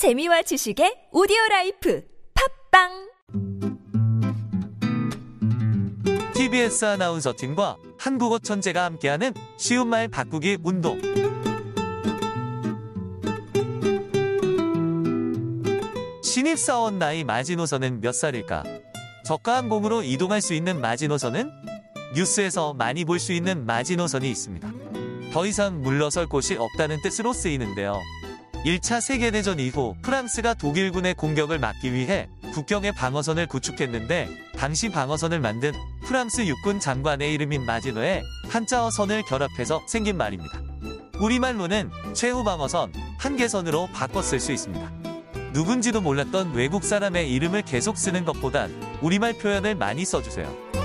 재미와 지식의 오디오 라이프 팟빵 TBS 아나운서 팀과 한국어 천재가 함께하는 쉬운 말 바꾸기 운동. 신입사원 나이 마지노선은 몇 살일까? 저가 항공으로 이동할 수 있는 마지노선은? 뉴스에서 많이 볼 수 있는 마지노선이 있습니다. 더 이상 물러설 곳이 없다는 뜻으로 쓰이는데요. 1차 세계대전 이후 프랑스가 독일군의 공격을 막기 위해 국경의 방어선을 구축했는데 당시 방어선을 만든 프랑스 육군 장관의 이름인 마지노에 한자어 선을 결합해서 생긴 말입니다. 우리말로는 최후 방어선, 한계선으로 쓸수 있습니다. 누군지도 몰랐던 외국 사람의 이름을 계속 쓰는 것보단 우리말 표현을 많이 써주세요.